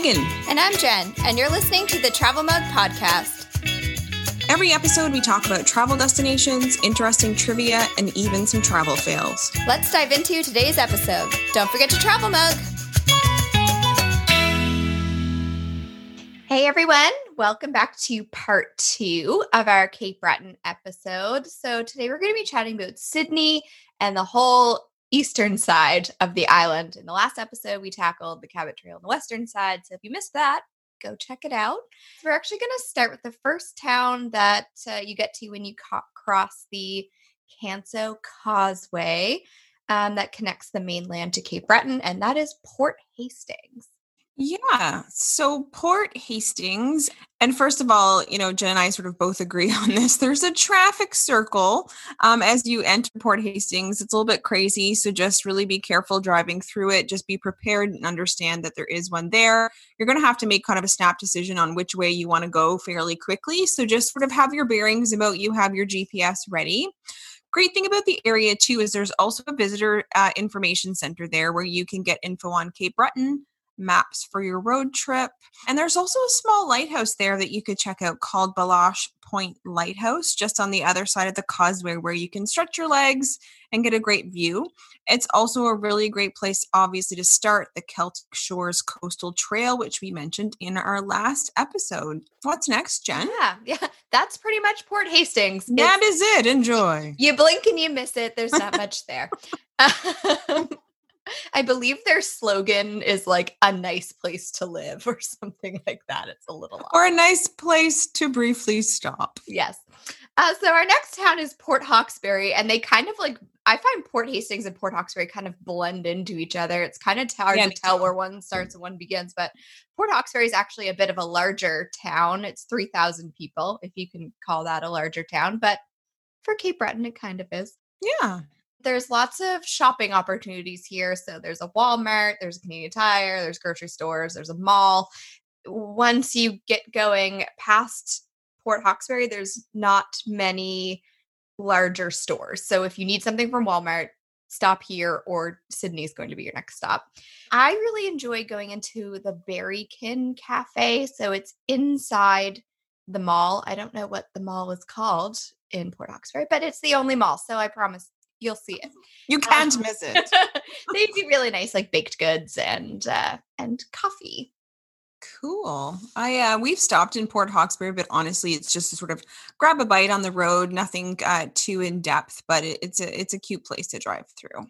Megan. And I'm Jen, and you're listening to the Travel Mug Podcast. Every episode, we talk about travel destinations, interesting trivia, and even some travel fails. Let's dive into today's episode. Don't forget to travel mug. Hey everyone, welcome back to part two of our Cape Breton episode. So, today we're going to be chatting about Sydney and the whole eastern side of the island. In the last episode, we tackled the Cabot Trail on the western side. So if you missed that, go check it out. We're actually going to start with the first town that uh, you get to when you co- cross the Canso Causeway um, that connects the mainland to Cape Breton, and that is Port Hastings. Yeah. So Port Hastings, and first of all, you know, Jen and I sort of both agree on this. There's a traffic circle um, as you enter Port Hastings. It's a little bit crazy. So just really be careful driving through it. Just be prepared and understand that there is one there. You're going to have to make kind of a snap decision on which way you want to go fairly quickly. So just sort of have your bearings about you, have your GPS ready great thing about the area too is there's also a visitor uh, information center there where you can get info on cape breton maps for your road trip. And there's also a small lighthouse there that you could check out called Balache Point Lighthouse, just on the other side of the causeway, where you can stretch your legs and get a great view. It's also a really great place, obviously, to start the Celtic Shores Coastal Trail, which we mentioned in our last episode. What's next, Jen? Yeah, yeah, that's pretty much Port Hastings. That it's, is it. Enjoy. You blink and you miss it. There's not much there. I believe their slogan is like a nice place to live or something like that. It's a little or a nice place to briefly stop. Yes. Uh, so our next town is Port Hawkesbury, and they kind of like I find Port Hastings and Port Hawkesbury kind of blend into each other. It's kind of hard yeah, to tell where one starts and one begins, but Port Hawkesbury is actually a bit of a larger town. It's three thousand people, if you can call that a larger town, but for Cape Breton, it kind of is. Yeah there's lots of shopping opportunities here. So there's a Walmart, there's a Canadian Tire, there's grocery stores, there's a mall. Once you get going past Port Hawkesbury, there's not many larger stores. So if you need something from Walmart, stop here or Sydney is going to be your next stop. I really enjoy going into the Berrykin Cafe. So it's inside the mall. I don't know what the mall is called in Port Hawkesbury, but it's the only mall. So I promise you'll see it. You can't um, miss it. they do really nice like baked goods and uh and coffee. Cool. I uh we've stopped in Port Hawkesbury, but honestly, it's just to sort of grab a bite on the road, nothing uh too in depth, but it, it's a it's a cute place to drive through.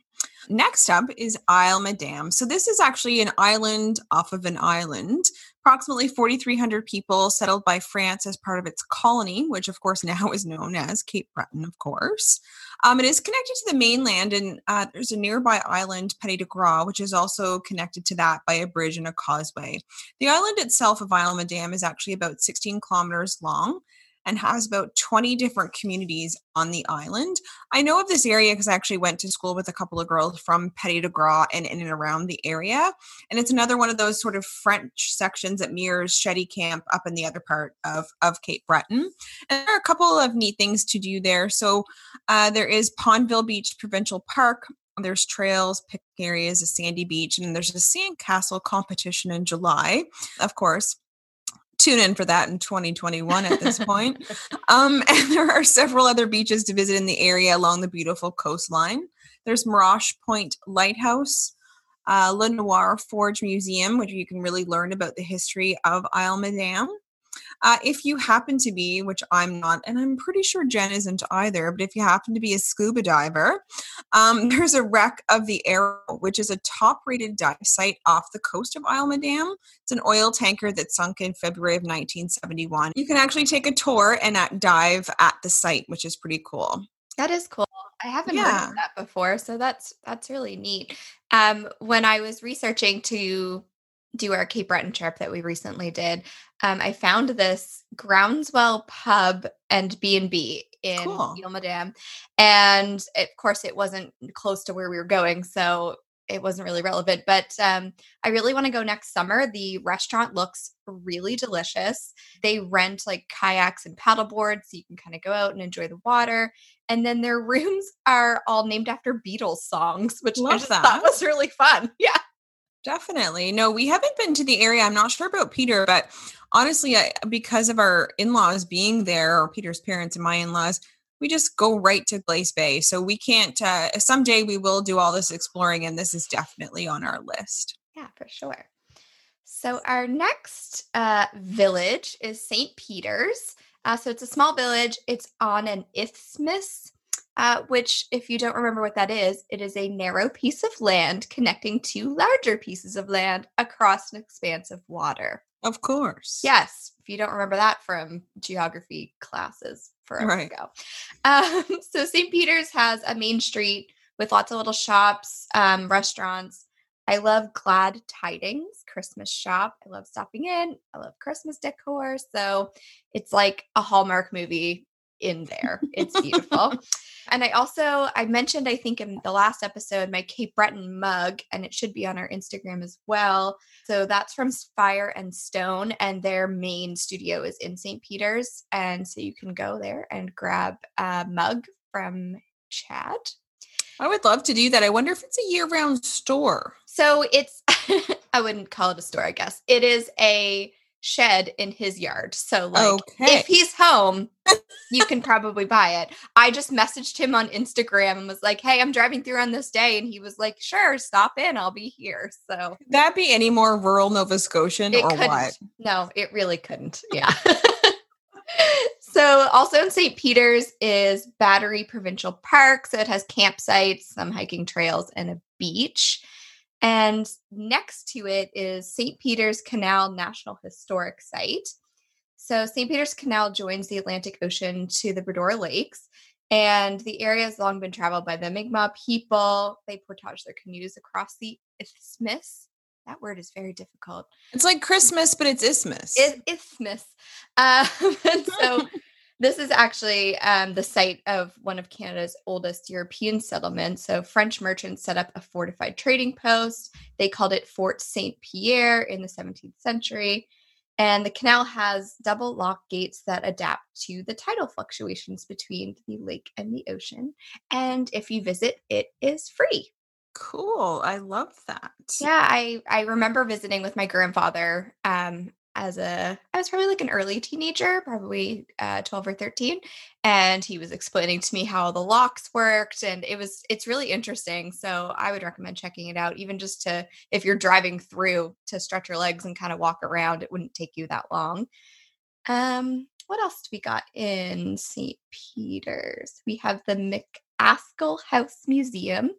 Next up is Isle Madame. So this is actually an island off of an island approximately 4,300 people settled by France as part of its colony, which of course now is known as Cape Breton, of course. Um, it is connected to the mainland, and uh, there's a nearby island, Petit de Grat, which is also connected to that by a bridge and a causeway. The island itself of Isle Madame is actually about 16 kilometers long and has about 20 different communities on the island. I know of this area because I actually went to school with a couple of girls from Petit de Grat and in and around the area. And it's another one of those sort of French sections that mirrors Chéticamp up in the other part of, of Cape Breton. And there are a couple of neat things to do there. So uh, there is Pondville Beach Provincial Park, there's trails, picnic areas, a sandy beach, and there's a sand castle competition in July, of course tune in for that in 2021 at this point. Um, and there are several other beaches to visit in the area along the beautiful coastline. There's Marache Point Lighthouse, uh, Le Noir Forge Museum, which you can really learn about the history of Isle Madame. Uh, if you happen to be, which I'm not, and I'm pretty sure Jen isn't either, but if you happen to be a scuba diver, um, there's a wreck of the Arrow, which is a top rated dive site off the coast of Isle Madame. It's an oil tanker that sunk in February of 1971. You can actually take a tour and at dive at the site, which is pretty cool. That is cool. I haven't yeah. heard of that before, so that's that's really neat. Um, when I was researching to do our Cape Breton trip that we recently did, um, I found this Groundswell Pub and B and B in cool. And of course it wasn't close to where we were going, so it wasn't really relevant. But um, I really want to go next summer. The restaurant looks really delicious. They rent like kayaks and paddle boards, so you can kind of go out and enjoy the water. And then their rooms are all named after Beatles songs, which Love I just that. thought was really fun. Yeah Definitely. No, we haven't been to the area. I'm not sure about Peter, but honestly, I, because of our in laws being there, or Peter's parents and my in laws, we just go right to Glace Bay. So we can't, uh, someday we will do all this exploring, and this is definitely on our list. Yeah, for sure. So our next uh, village is St. Peter's. Uh, so it's a small village. It's on an isthmus, uh, which, if you don't remember what that is, it is a narrow piece of land connecting two larger pieces of land across an expanse of water. Of course. Yes. If you don't remember that from geography classes forever right. ago. Um, so St. Peter's has a main street with lots of little shops, um, restaurants. I love Glad Tidings Christmas shop. I love stopping in. I love Christmas decor. So it's like a Hallmark movie in there. It's beautiful. and I also I mentioned I think in the last episode my Cape Breton mug and it should be on our Instagram as well. So that's from Fire and Stone and their main studio is in St. Peter's and so you can go there and grab a mug from Chad. I would love to do that. I wonder if it's a year-round store. So it's I wouldn't call it a store, I guess. It is a shed in his yard. So like okay. if he's home, you can probably buy it. I just messaged him on Instagram and was like, "Hey, I'm driving through on this day." And he was like, "Sure, stop in. I'll be here." So Could that be any more rural Nova Scotian or couldn't. what? No, it really couldn't. Yeah. so also in St. Peter's is Battery Provincial Park. So it has campsites, some hiking trails, and a beach. And next to it is St. Peter's Canal National Historic Site. So, St. Peter's Canal joins the Atlantic Ocean to the Bras d'Or Lakes, and the area has long been traveled by the Mi'kmaq people. They portage their canoes across the isthmus. That word is very difficult. It's like Christmas, but it's isthmus. It, isthmus. Um, and so this is actually um, the site of one of Canada's oldest European settlements. So, French merchants set up a fortified trading post. They called it Fort Saint Pierre in the 17th century. And the canal has double lock gates that adapt to the tidal fluctuations between the lake and the ocean. And if you visit, it is free. Cool. I love that. Yeah, I I remember visiting with my grandfather um as a I was probably like an early teenager, probably uh, 12 or 13, and he was explaining to me how the locks worked and it was it's really interesting. So I would recommend checking it out even just to if you're driving through to stretch your legs and kind of walk around, it wouldn't take you that long. Um what else do we got in St. Peter's? We have the MacAskill House Museum.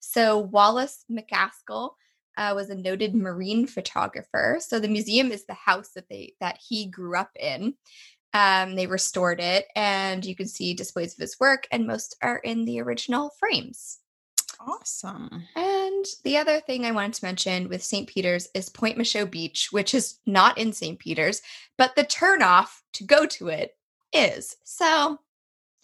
So Wallace MacAskill uh, was a noted marine photographer. So the museum is the house that they that he grew up in. Um, they restored it, and you can see displays of his work, and most are in the original frames. Awesome. And the other thing I wanted to mention with St. Peter's is Point Michaud Beach, which is not in St. Peter's, but the turnoff to go to it is. So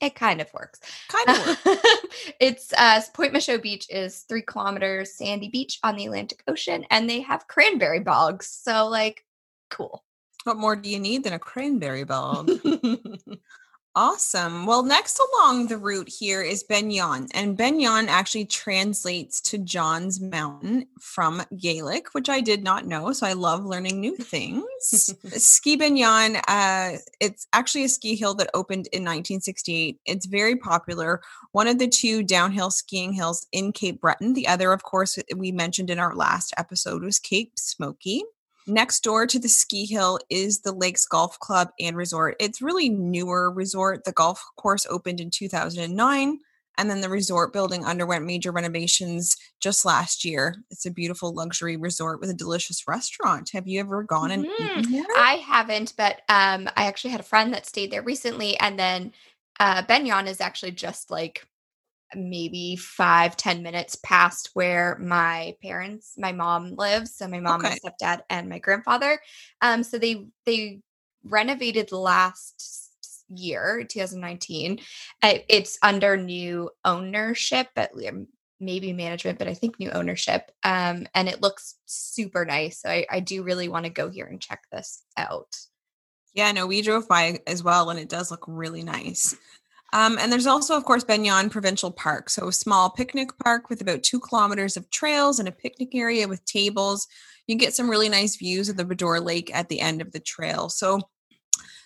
it kind of works. Kind of works. it's uh, Point Michaud Beach is three kilometers sandy beach on the Atlantic Ocean, and they have cranberry bogs. So, like, cool. What more do you need than a cranberry bog? Awesome. Well, next along the route here is Ben Eoin, and Ben Eoin actually translates to John's Mountain from Gaelic, which I did not know. So I love learning new things. ski Ben Eoin, uh, it's actually a ski hill that opened in 1968. It's very popular. One of the two downhill skiing hills in Cape Breton. The other, of course, we mentioned in our last episode was Cape Smokey. Next door to the ski hill is the Lakes Golf Club and Resort. It's really newer resort. The golf course opened in 2009 and then the resort building underwent major renovations just last year. It's a beautiful luxury resort with a delicious restaurant. Have you ever gone and mm-hmm. I haven't, but um I actually had a friend that stayed there recently and then uh Ben Eoin is actually just like maybe five ten minutes past where my parents my mom lives so my mom okay. my stepdad and my grandfather um so they they renovated last year 2019 it's under new ownership but maybe management but i think new ownership um and it looks super nice so i, I do really want to go here and check this out yeah no we drove by as well and it does look really nice Um, and there's also, of course, Ben Eoin Provincial Park. So, a small picnic park with about two kilometers of trails and a picnic area with tables. You get some really nice views of the Bras d'Or Lake at the end of the trail. So,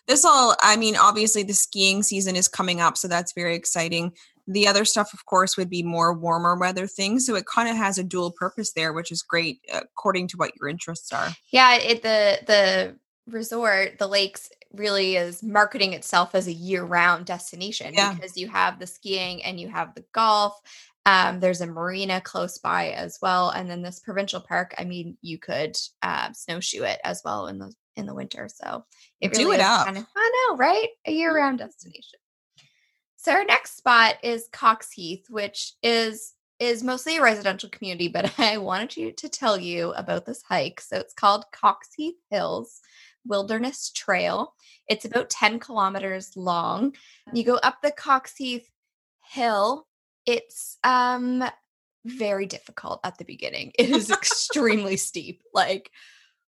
this all, I mean, obviously the skiing season is coming up. So, that's very exciting. The other stuff, of course, would be more warmer weather things. So, it kind of has a dual purpose there, which is great according to what your interests are. Yeah. It, the, the, resort, the lakes really is marketing itself as a year-round destination yeah. because you have the skiing and you have the golf. Um, there's a marina close by as well, and then this provincial park. I mean, you could uh, snowshoe it as well in the in the winter. So it really do it up. Kind of, I know, right? A year-round destination. So our next spot is Cox Heath, which is is mostly a residential community, but I wanted you to tell you about this hike. So it's called Cox Heath Hills. Wilderness Trail. It's about 10 kilometers long. You go up the Cox Heath Hill. It's um very difficult at the beginning. It is extremely steep. Like,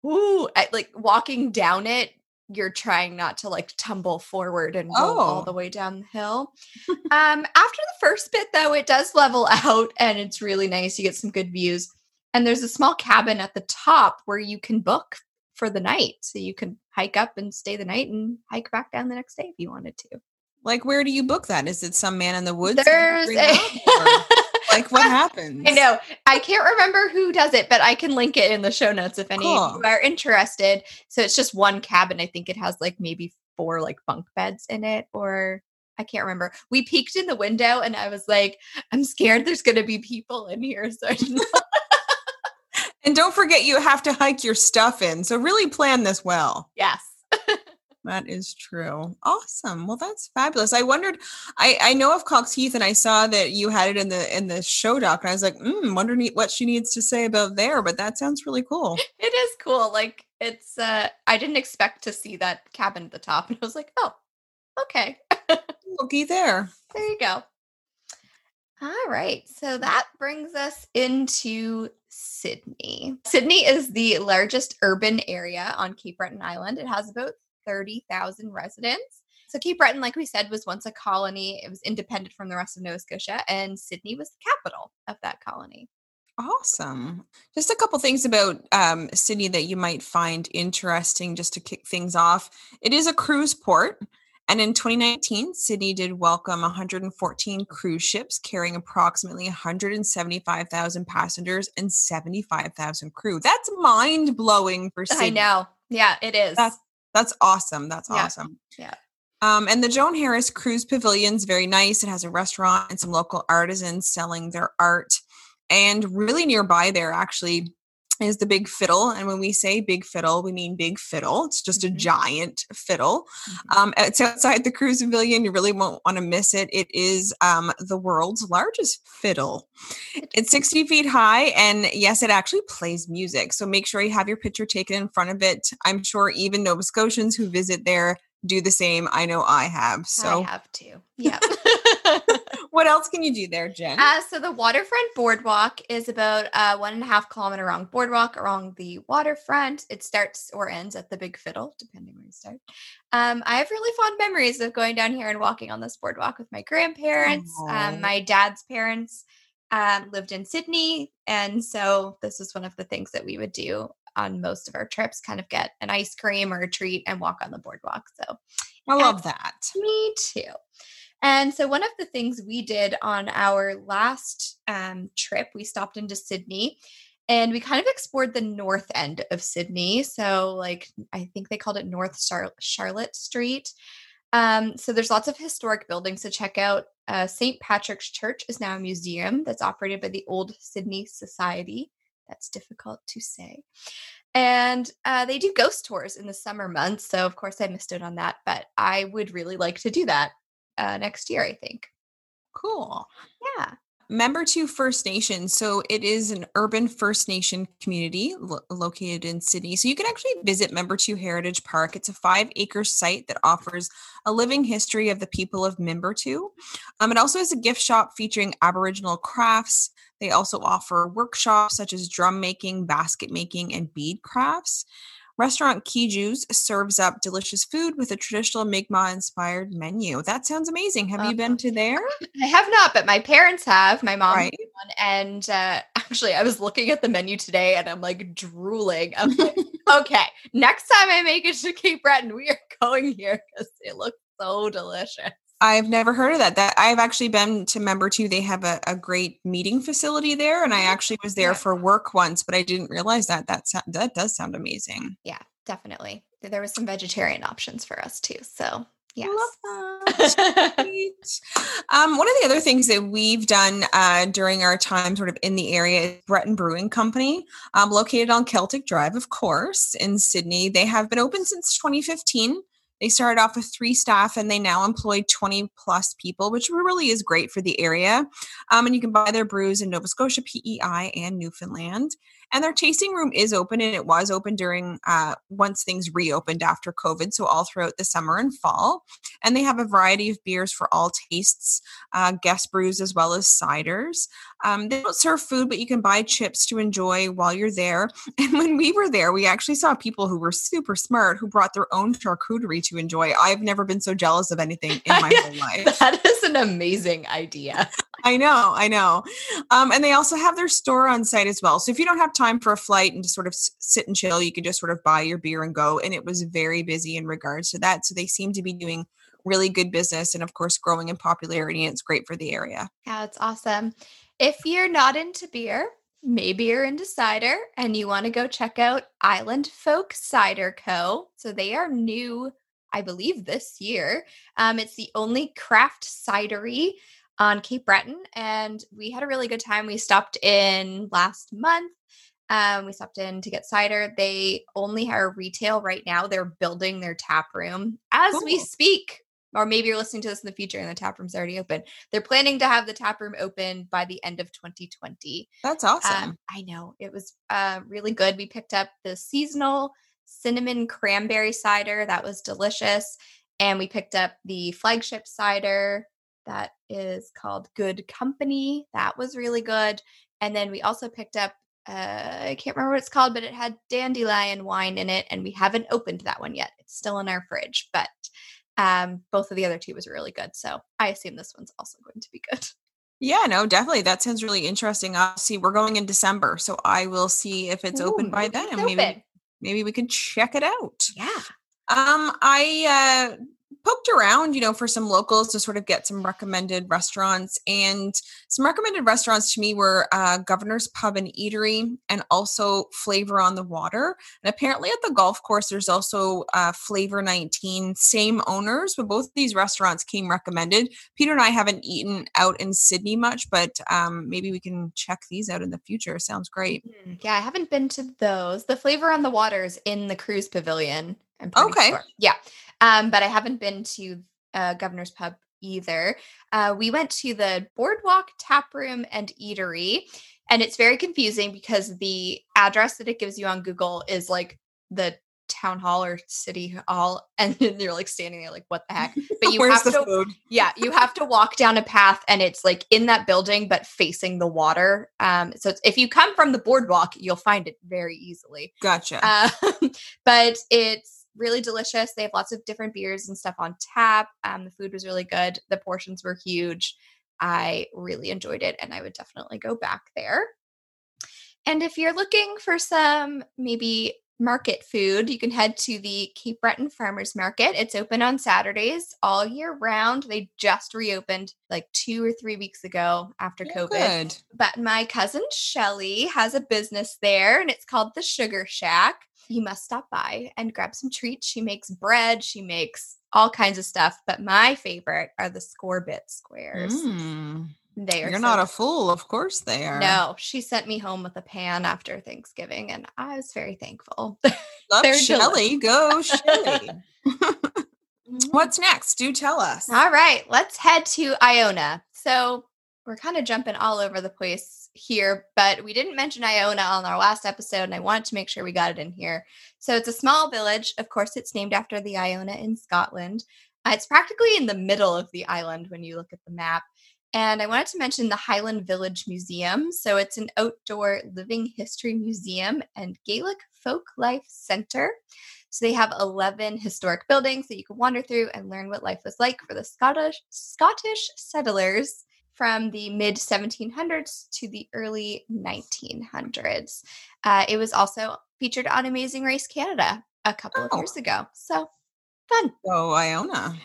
ooh, I, like walking down it, you're trying not to like tumble forward and roll oh. all the way down the hill. um, after the first bit, though, it does level out and it's really nice. You get some good views. And there's a small cabin at the top where you can book for the night. So you can hike up and stay the night and hike back down the next day if you wanted to. Like, where do you book that? Is it some man in the woods? There's a- like what happens? I know. I can't remember who does it, but I can link it in the show notes if any cool. of you are interested. So it's just one cabin. I think it has like maybe four like bunk beds in it, or I can't remember. We peeked in the window and I was like, I'm scared there's gonna be people in here. So and don't forget, you have to hike your stuff in. So really plan this well. Yes. that is true. Awesome. Well, that's fabulous. I wondered. I I know of Cox Heath, and I saw that you had it in the in the show doc, and I was like, mm, wondering what she needs to say about there. But that sounds really cool. It is cool. Like it's. uh I didn't expect to see that cabin at the top, and I was like, oh, okay. Looky there. There you go. All right. So that brings us into Sydney. Sydney is the largest urban area on Cape Breton Island. It has about 30,000 residents. So Cape Breton, like we said, was once a colony. It was independent from the rest of Nova Scotia, and Sydney was the capital of that colony. Awesome. Just a couple things about um, Sydney that you might find interesting just to kick things off. It is a cruise port. And in 2019, Sydney did welcome 114 cruise ships carrying approximately 175,000 passengers and 75,000 crew. That's mind blowing for Sydney. I know. Yeah, it is. That's, that's awesome. That's yeah. awesome. Yeah. Um, and the Joan Harriss Cruise Pavilion is very nice. It has a restaurant and some local artisans selling their art. And really nearby there, actually, is the big fiddle. And when we say big fiddle, we mean big fiddle. It's just mm-hmm. a giant fiddle. Mm-hmm. Um, it's outside the cruise pavilion. You really won't want to miss it. It is um, the world's largest fiddle. It's 60 feet high. And yes, it actually plays music. So make sure you have your picture taken in front of it. I'm sure even Nova Scotians who visit there do the same. I know I have. So I have too. Yeah. what else can you do there, Jen? Uh, so the waterfront boardwalk is about a one and a half kilometer long boardwalk along the waterfront. It starts or ends at the Big Fiddle, depending where you start. Um, I have really fond memories of going down here and walking on this boardwalk with my grandparents. Um, my dad's parents um, lived in Sydney, and so this was one of the things that we would do on most of our trips. Kind of get an ice cream or a treat and walk on the boardwalk. So I love that. Me too. And so, one of the things we did on our last um, trip, we stopped into Sydney and we kind of explored the north end of Sydney. So, like, I think they called it North Char- Charlotte Street. Um, so, there's lots of historic buildings to check out. Uh, St. Patrick's Church is now a museum that's operated by the Old Sydney Society. That's difficult to say. And uh, they do ghost tours in the summer months. So, of course, I missed out on that, but I would really like to do that uh, next year, I think. Cool. Yeah. Membertou First Nation. So it is an urban First Nation community lo- located in Sydney. So you can actually visit Membertou Heritage Park. It's a five acre site that offers a living history of the people of Membertou. Um, it also has a gift shop featuring Aboriginal crafts. They also offer workshops such as drum making, basket making, and bead crafts. Restaurant Kiju's serves up delicious food with a traditional Mi'kmaq inspired menu. That sounds amazing. Have you been to there? I have not, but my parents have. My mom right. and uh, actually, I was looking at the menu today, and I'm like drooling. I'm like, okay, next time I make it to Cape Breton, we are going here because it looks so delicious. I've never heard of that. That I've actually been to Membertou. They have a, a great meeting facility there, and I mm-hmm. actually was there yeah. for work once, but I didn't realize that. That that does sound amazing. Yeah, definitely. There was some vegetarian options for us too. So Yes. Love that. Um, one of the other things that we've done uh, during our time sort of in the area is Breton Brewing Company, um, located on Celtic Drive, of course, in Sydney. They have been open since 2015. They started off with three staff and they now employ 20 plus people, which really is great for the area. Um, and you can buy their brews in Nova Scotia, PEI, and Newfoundland. And their tasting room is open and it was open during uh, once things reopened after COVID. So all throughout the summer and fall. And they have a variety of beers for all tastes, uh, guest brews, as well as ciders. Um, they don't serve food, but you can buy chips to enjoy while you're there. And when we were there, we actually saw people who were super smart who brought their own charcuterie to enjoy. I've never been so jealous of anything in my whole life. That is an amazing idea. I know, I know. Um, and they also have their store on site as well. So if you don't have time for a flight and to sort of sit and chill, you can just sort of buy your beer and go. And it was very busy in regards to that. So they seem to be doing really good business and, of course, growing in popularity. And it's great for the area. Yeah, it's awesome. If you're not into beer, maybe you're into cider and you want to go check out Island Folk Cider Co. So they are new, I believe, this year. Um, it's the only craft cidery on Cape Breton, and we had a really good time. We stopped in last month. Um, we stopped in to get cider. They only are retail right now. They're building their tap room as cool. we speak. Or maybe you're listening to this in the future and the tap room's already open. They're planning to have the tap room open by the end of 2020. That's awesome. Um, I know. It was uh, really good. We picked up the seasonal cinnamon cranberry cider. That was delicious. And we picked up the flagship cider that is called Good Company. That was really good. And then we also picked up, uh, I can't remember what it's called, but it had dandelion wine in it, and we haven't opened that one yet. It's still in our fridge, but um, both of the other two was really good. So I assume this one's also going to be good. Yeah, no, definitely. That sounds really interesting. I'll see. We're going in December, so I will see if it's Ooh, open by then, and maybe maybe we can check it out. Yeah. Um, I uh poked around, you know, for some locals to sort of get some recommended restaurants. And some recommended restaurants to me were uh, Governor's Pub and Eatery and also Flavor on the Water. And apparently at the golf course, there's also uh, Flavor 19, same owners, but both of these restaurants came recommended. Peter and I haven't eaten out in Sydney much, but um, maybe we can check these out in the future. Sounds great. Hmm, yeah, I haven't been to those. The Flavor on the Water is in the cruise pavilion. okay. Sure. Yeah. Um, but I haven't been to uh, Governor's Pub either. Uh, we went to the Boardwalk Tap Room and Eatery, and it's very confusing because the address that it gives you on Google is like the town hall or city hall, and you're like standing there like, what the heck? But you have to, food? yeah, you have to walk down a path, and it's like in that building but facing the water. Um, so if you come from the boardwalk, you'll find it very easily. Gotcha. Uh, but it's really delicious. They have lots of different beers and stuff on tap. Um, the food was really good. The portions were huge. I really enjoyed it and I would definitely go back there. And if you're looking for some maybe market food, you can head to the Cape Breton Farmers Market. It's open on Saturdays all year round. They just reopened like two or three weeks ago after oh, COVID. Good. But my cousin Shelly has a business there and it's called the Sugar Shack you must stop by and grab some treats. She makes bread, she makes all kinds of stuff, but my favorite are the scorbit squares. Mm. They are You're so not a fool, of course they are. No, she sent me home with a pan after Thanksgiving and I was very thankful. Love Shelly. Go Shelly. What's next? Do tell us. All right, let's head to Iona. So we're kind of jumping all over the place here, but we didn't mention Iona on our last episode, and I wanted to make sure we got it in here. So it's a small village. Of course, it's named after the Iona in Scotland. Uh, it's practically in the middle of the island when you look at the map. And I wanted to mention the Highland Village Museum. So it's an outdoor living history museum and Gaelic folk life center. So they have 11 historic buildings that you can wander through and learn what life was like for the Scottish Scottish settlers from the mid 1700s to the early 1900s. Uh, it was also featured on Amazing Race Canada a couple oh. of years ago. So fun. Oh, Iona.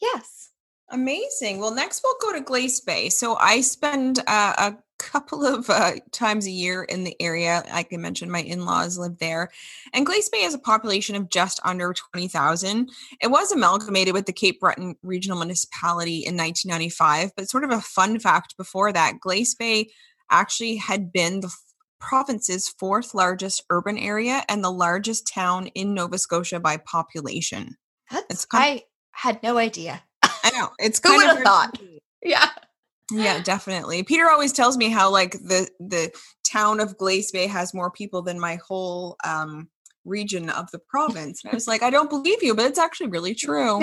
Yes. Amazing. Well, next we'll go to Glace Bay. So I spend uh, a couple of uh, times a year in the area. Like I mentioned, my in laws live there. And Glace Bay has a population of just under 20,000. It was amalgamated with the Cape Breton Regional Municipality in 1995. But sort of a fun fact before that, Glace Bay actually had been the province's fourth largest urban area and the largest town in Nova Scotia by population. That's I had no idea. I know. It's kind Who would have thought? Yeah. Yeah, definitely. Peter always tells me how like the the town of Glace Bay has more people than my whole um region of the province. And I was like, I don't believe you, but it's actually really true.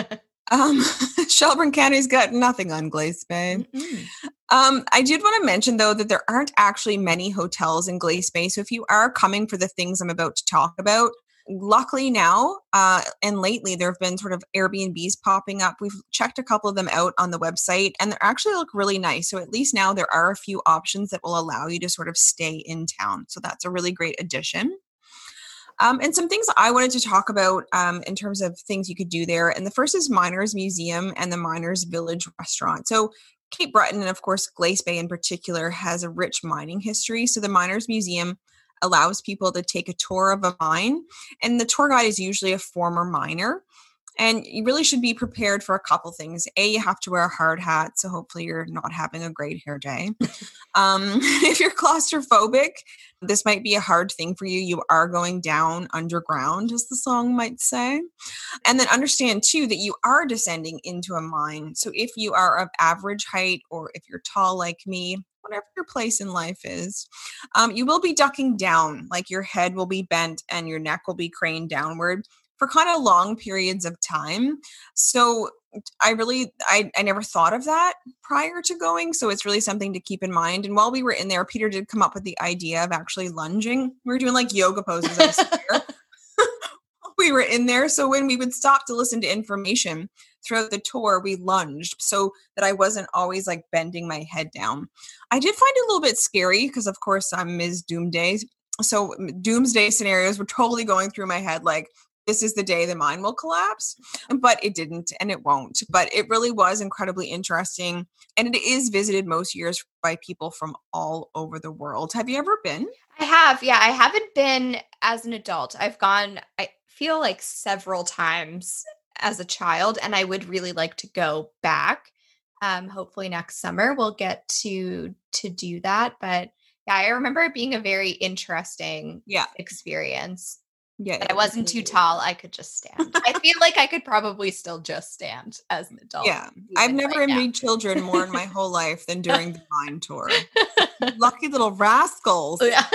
um Shelburne County's got nothing on Glace Bay. Mm-hmm. Um, I did want to mention though that there aren't actually many hotels in Glace Bay. So if you are coming for the things I'm about to talk about, luckily now uh, and lately there have been sort of airbnbs popping up we've checked a couple of them out on the website and they actually look really nice so at least now there are a few options that will allow you to sort of stay in town so that's a really great addition um, and some things I wanted to talk about um, in terms of things you could do there. And the first is Miners Museum and the Miners Village Restaurant. So Cape Breton, and of course Glace Bay in particular, has a rich mining history. So the Miners Museum allows people to take a tour of a mine. And the tour guide is usually a former miner. And you really should be prepared for a couple things. A, you have to wear a hard hat, so hopefully you're not having a great hair day. um, if you're claustrophobic, this might be a hard thing for you. You are going down underground, as the song might say. And then understand too that you are descending into a mine. So if you are of average height or if you're tall like me, whatever your place in life is, um, you will be ducking down, like your head will be bent and your neck will be craned downward for kind of long periods of time. So I really I, I never thought of that prior to going. So it's really something to keep in mind. And while we were in there, Peter did come up with the idea of actually lunging. We were doing like yoga poses. we were in there. So when we would stop to listen to information throughout the tour, we lunged so that I wasn't always like bending my head down. I did find it a little bit scary because, of course, I'm Ms. Doomsday. So doomsday scenarios were totally going through my head like, this is the day the mine will collapse. But it didn't and it won't. But it really was incredibly interesting. And it is visited most years by people from all over the world. Have you ever been? I have. Yeah. I haven't been as an adult. I've gone, I feel like several times as a child, and I would really like to go back. Um, hopefully next summer we'll get to to do that. But yeah, I remember it being a very interesting yeah experience. Yeah, but I wasn't too tall. I could just stand. I feel like I could probably still just stand as an adult. Yeah. I've never right made children more in my whole life than during the mine tour. Lucky little rascals. Yeah.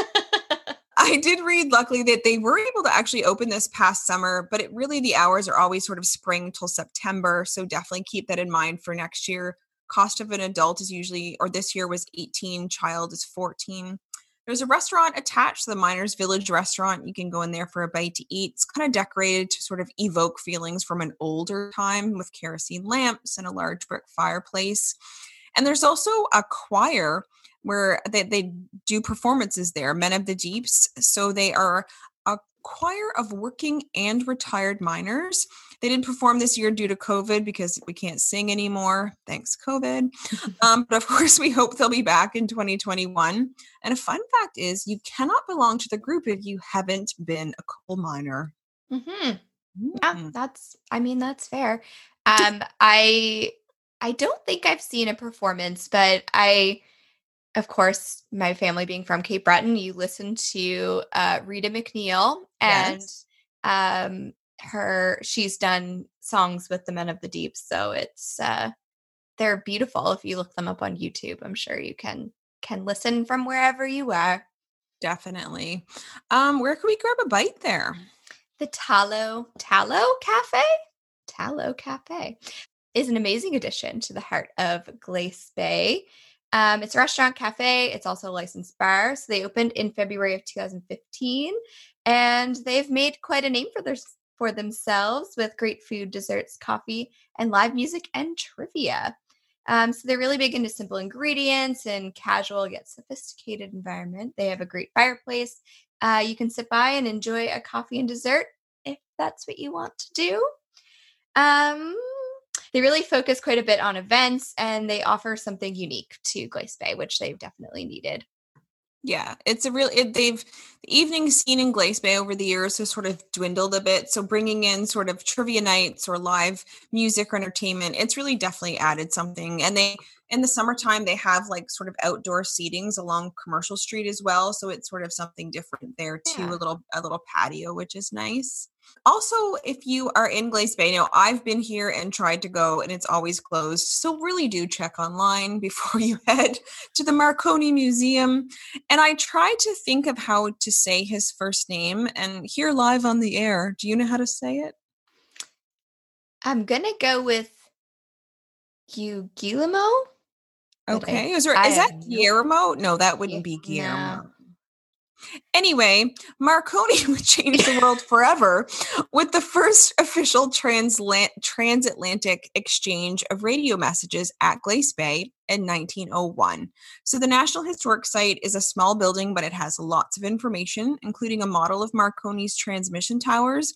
I did read, luckily, that they were able to actually open this past summer, but it really, the hours are always sort of spring till September. So definitely keep that in mind for next year. Cost of an adult is usually, or this year was 18, child is 14. There's a restaurant attached to the Miners Village restaurant. You can go in there for a bite to eat. It's kind of decorated to sort of evoke feelings from an older time with kerosene lamps and a large brick fireplace. And there's also a choir where they, they do performances there, Men of the Deeps. So they are a choir of working and retired miners. They didn't perform this year due to COVID because we can't sing anymore. Thanks, COVID. um, but of course, we hope they'll be back in 2021. And a fun fact is, you cannot belong to the group if you haven't been a coal miner. Mm-hmm. Mm. Yeah, that's. I mean, that's fair. Um, I I don't think I've seen a performance, but I of course, my family being from Cape Breton, you listen to uh, Rita MacNeil and yes. um, her. She's done songs with the Men of the Deep, so it's uh, they're beautiful. If you look them up on YouTube, I'm sure you can can listen from wherever you are. Definitely. Um, where can we grab a bite there? The Tallow Tallow Cafe. Tallow Cafe. is an amazing addition to the heart of Glace Bay. Um, it's a restaurant cafe. It's also a licensed bar. So they opened in February of 2015, and they've made quite a name for their for themselves with great food, desserts, coffee, and live music and trivia. Um, so they're really big into simple ingredients and casual yet sophisticated environment. They have a great fireplace. Uh, you can sit by and enjoy a coffee and dessert if that's what you want to do. Um, they really focus quite a bit on events and they offer something unique to Glace Bay, which they've definitely needed. Yeah, it's a real. It, they've the evening scene in Glace Bay over the years has sort of dwindled a bit. So bringing in sort of trivia nights or live music or entertainment, it's really definitely added something. And they in the summertime they have like sort of outdoor seatings along Commercial Street as well. So it's sort of something different there too. Yeah. A little a little patio, which is nice. Also, if you are in Glace Bay, now I've been here and tried to go and it's always closed. So really do check online before you head to the Marconi Museum. And I tried to think of how to say his first name and here live on the air. Do you know how to say it? I'm gonna go with Guillermo. Okay. Is, there, is that Guillermo? No, that wouldn't be Guillermo. No. Anyway, Marconi would change the world forever with the first official transla- transatlantic exchange of radio messages at Glace Bay in 1901. So, the National Historic Site is a small building, but it has lots of information, including a model of Marconi's transmission towers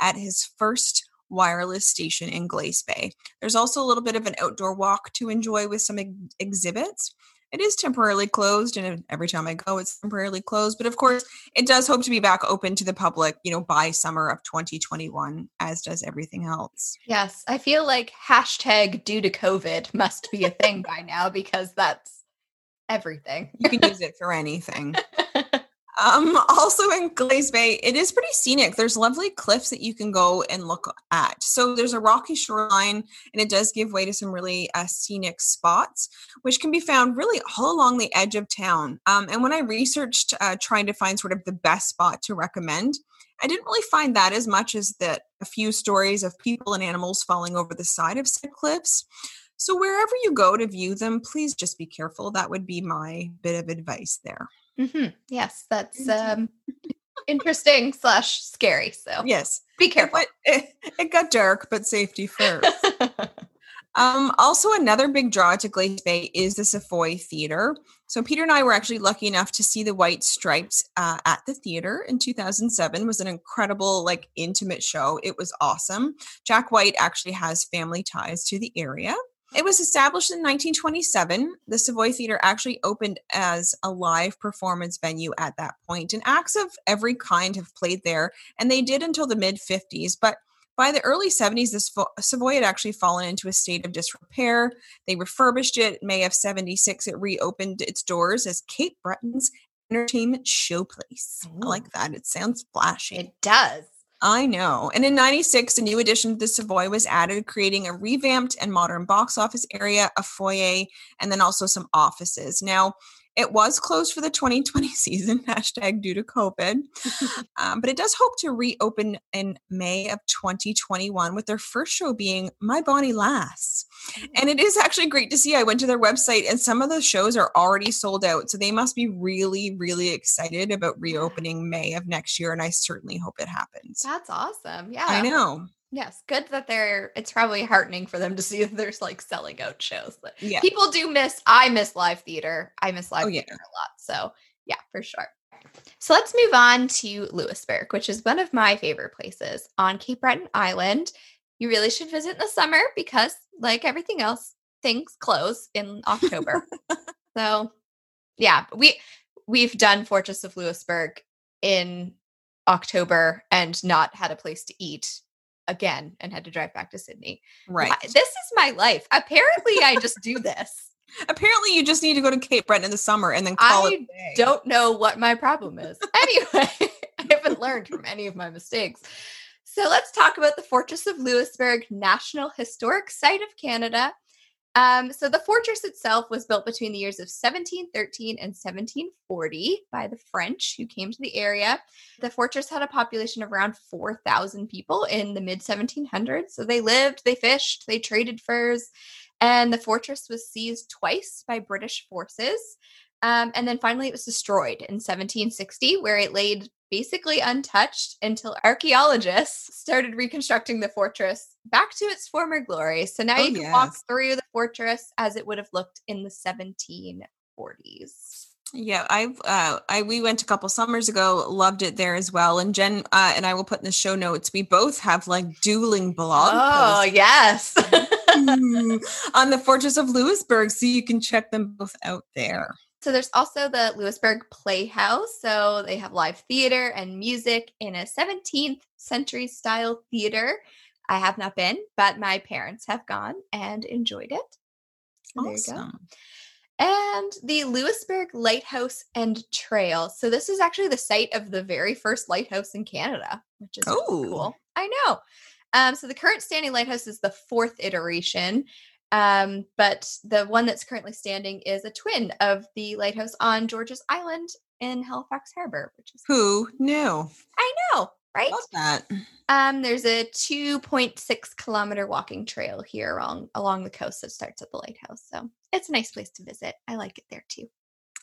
at his first wireless station in Glace Bay. There's also a little bit of an outdoor walk to enjoy with some ex- exhibits it is temporarily closed and every time i go it's temporarily closed but of course it does hope to be back open to the public you know by summer of 2021 as does everything else. Yes i feel like hashtag due to covid must be a thing by now because that's everything. You can use it for anything Um, also in Glace Bay, it is pretty scenic. There's lovely cliffs that you can go and look at. So there's a rocky shoreline, and it does give way to some really uh, scenic spots, which can be found really all along the edge of town. Um, and when I researched uh, trying to find sort of the best spot to recommend, I didn't really find that as much as that a few stories of people and animals falling over the side of said cliffs. So wherever you go to view them, please just be careful. That would be my bit of advice there. Mm-hmm. Yes, that's um, interesting slash scary. So yes, be careful. It, it got dark, but safety first. um, also, another big draw to Glace Bay is the Savoy Theater. So Peter and I were actually lucky enough to see the White Stripes uh, at the theater in 2007. It was an incredible, like, intimate show. It was awesome. Jack White actually has family ties to the area. It was established in 1927. The Savoy Theater actually opened as a live performance venue at that point. and acts of every kind have played there, and they did until the mid 50s. But by the early 70s, the Savoy had actually fallen into a state of disrepair. They refurbished it. May of 76, it reopened its doors as Cape Breton's entertainment showplace. Ooh. I like that. It sounds flashy. It does. I know. And in 96, a new addition to the Savoy was added, creating a revamped and modern box office area, a foyer, and then also some offices. Now, it was closed for the 2020 season, hashtag due to COVID, um, but it does hope to reopen in May of 2021 with their first show being My Bonnie Lass. And it is actually great to see. I went to their website and some of the shows are already sold out. So they must be really, really excited about reopening May of next year. And I certainly hope it happens. That's awesome. Yeah. I know. Yes, good that they're it's probably heartening for them to see that there's like selling out shows. But yeah. people do miss I miss live theater. I miss live oh, theater yeah. a lot. So yeah, for sure. So let's move on to Louisbourg, which is one of my favorite places on Cape Breton Island. You really should visit in the summer because, like everything else, things close in October. so yeah, we we've done Fortress of Louisbourg in October and not had a place to eat again and had to drive back to Sydney. Right. This is my life. Apparently, I just do this. Apparently, you just need to go to Cape Breton in the summer and then call I it. don't know what my problem is. Anyway, I haven't learned from any of my mistakes. So let's talk about the Fortress of Louisbourg National Historic Site of Canada. Um, so the fortress itself was built between the years of 1713 and 1740 by the French who came to the area. The fortress had a population of around 4,000 people in the mid 1700s. So they lived, they fished, they traded furs, and the fortress was seized twice by British forces. Um, and then finally, it was destroyed in 1760, where it laid basically untouched until archaeologists started reconstructing the fortress back to its former glory. So now oh, you can yes. walk through the fortress as it would have looked in the 1740s. Yeah, I've uh, I we went a couple summers ago, loved it there as well. And Jen uh, and I will put in the show notes. We both have like dueling blog. Oh yes, on the Fortress of Louisbourg, so you can check them both out there. So there's also the Louisbourg Playhouse. So they have live theater and music in a 17th century style theater. I have not been, but my parents have gone and enjoyed it. So awesome. And the Louisbourg Lighthouse and Trail. So this is actually the site of the very first lighthouse in Canada, which is oh. cool. I know. Um, so the current standing lighthouse is the fourth iteration, um, but the one that's currently standing is a twin of the lighthouse on George's Island in Halifax Harbor, which is who knew? I know, right? Love that. Um, there's a 2.6 kilometer walking trail here along along the coast that starts at the lighthouse. So it's a nice place to visit. I like it there too.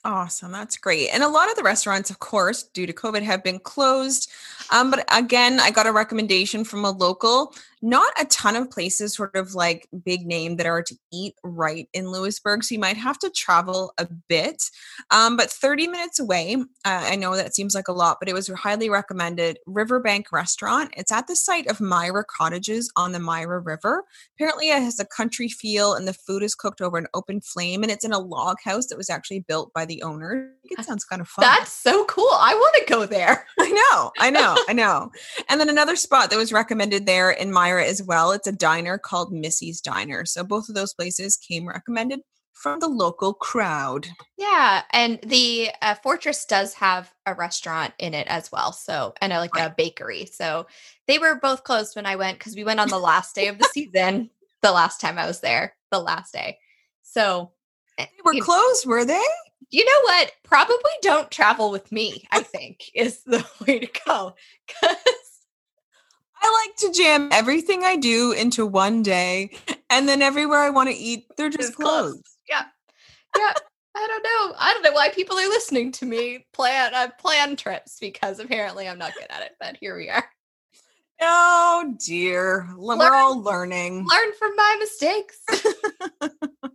Awesome. That's great. And a lot of the restaurants, of course, due to COVID, have been closed. Um, but again, I got a recommendation from a local not a ton of places sort of like big name that are to eat right in Louisbourg. So you might have to travel a bit. Um, but 30 minutes away, uh, I know that seems like a lot, but it was highly recommended Riverbank Restaurant. It's at the site of Mira Cottages on the Mira River. Apparently, it has a country feel and the food is cooked over an open flame and it's in a log house that was actually built by the owner. It sounds kind of fun. That's so cool. I want to go there. I know. I know. I know. And then another spot that was recommended there in Mira as well. It's a diner called Missy's Diner. So both of those places came recommended from the local crowd. Yeah, and the uh, Fortress does have a restaurant in it as well. So, and a, like right. a bakery. So they were both closed when I went because we went on the last day of the season. The last time I was there, the last day. So eh, they were closed, know, were they? You know what? Probably don't travel with me. I think is the way to go because I like to jam everything I do into one day, and then everywhere I want to eat, they're just closed. closed. Yeah, yeah. I don't know. I don't know why people are listening to me plan uh, plan trips because apparently I'm not good at it. But here we are. Oh dear, learn, we're all learning. Learn from my mistakes.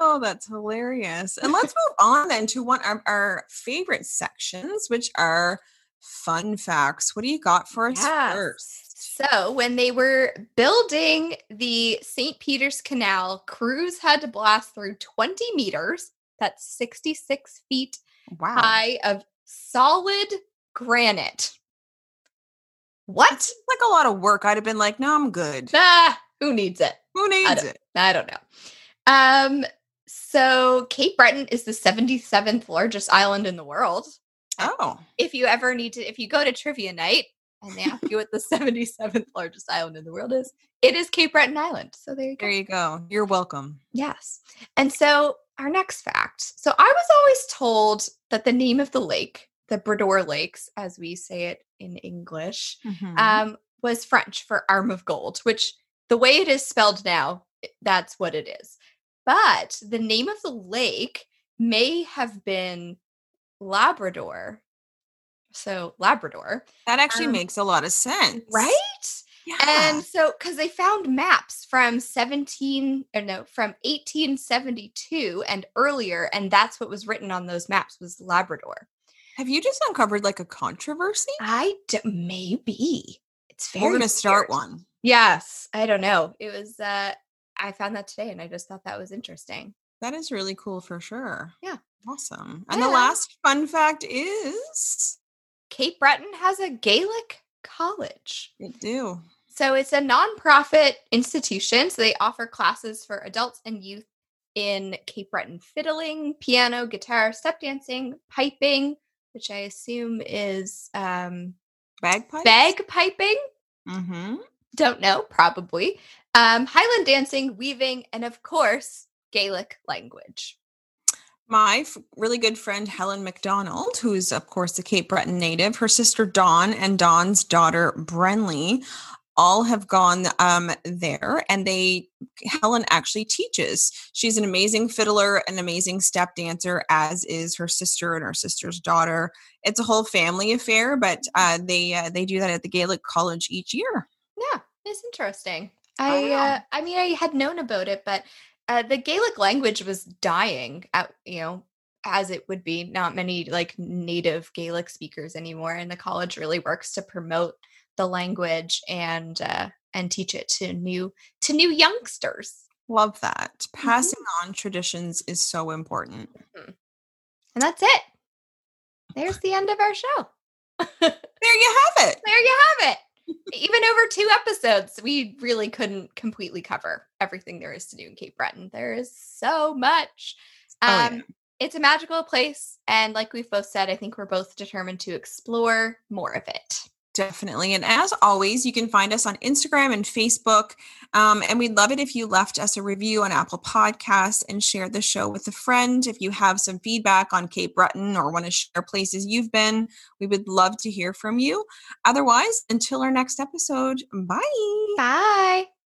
oh, that's hilarious. And let's move on then to one of our favorite sections, which are fun facts. What do you got for us yes. first? So, when they were building the St. Peter's Canal, crews had to blast through 20 meters, that's 66 feet wow. high, of solid granite. What? like a lot of work. I'd have been like, no, I'm good. Nah, who needs it? Who needs I it? I don't know. Um, so Cape Breton is the 77th largest island in the world. Oh. If you ever need to, if you go to trivia night and they ask you what the 77th largest island in the world is, it is Cape Breton Island. So there you go. There you go. You're welcome. Yes. And so our next fact. So I was always told that the name of the lake, the Bras-d'Or Lakes, as we say it in English, mm-hmm. um, was French for arm of gold, which the way it is spelled now, that's what it is. But the name of the lake may have been Labrador. So Labrador. That actually um, makes a lot of sense. Right? Yeah. And so cuz they found maps from 17 or no, from 1872 and earlier and that's what was written on those maps was Labrador. Have you just uncovered like a controversy? I d- maybe. It's very We're going to start one. Yes, I don't know. It was uh I found that today and I just thought that was interesting. That is really cool for sure. Yeah. Awesome. And yeah. the last fun fact is Cape Breton has a Gaelic college. It do. So it's a nonprofit institution. So they offer classes for adults and youth in Cape Breton fiddling, piano, guitar, step dancing, piping, which I assume is um bagpipes. Bagpiping. Mm-hmm. Don't know, probably. Um, Highland dancing, weaving, and of course, Gaelic language. My f- really good friend Helen McDonald, who's of course a Cape Breton native, her sister Dawn and Dawn's daughter Brenly all have gone um, there and they helen actually teaches. She's an amazing fiddler an amazing step dancer as is her sister and her sister's daughter. It's a whole family affair but uh, they uh, they do that at the gaelic college each year. Yeah it's interesting i uh, i mean i had known about it but uh, the gaelic language was dying out you know as it would be not many like native gaelic speakers anymore and the college really works to promote the language and uh, and teach it to new to new youngsters. Love that. Mm-hmm. Passing mm-hmm. on traditions is so important. Mm-hmm. And that's it. There's the end of our show. there you have it. There you have it. Even over two episodes, we really couldn't completely cover everything there is to do in Cape Breton. There is so much. Um, oh, yeah. Um, it's a magical place. And like we've both said, I think we're both determined to explore more of it. Definitely. And as always, you can find us on Instagram and Facebook. Um, and we'd love it if you left us a review on Apple Podcasts and shared the show with a friend. If you have some feedback on Cape Breton or want to share places you've been, we would love to hear from you. Otherwise, until our next episode, bye. Bye.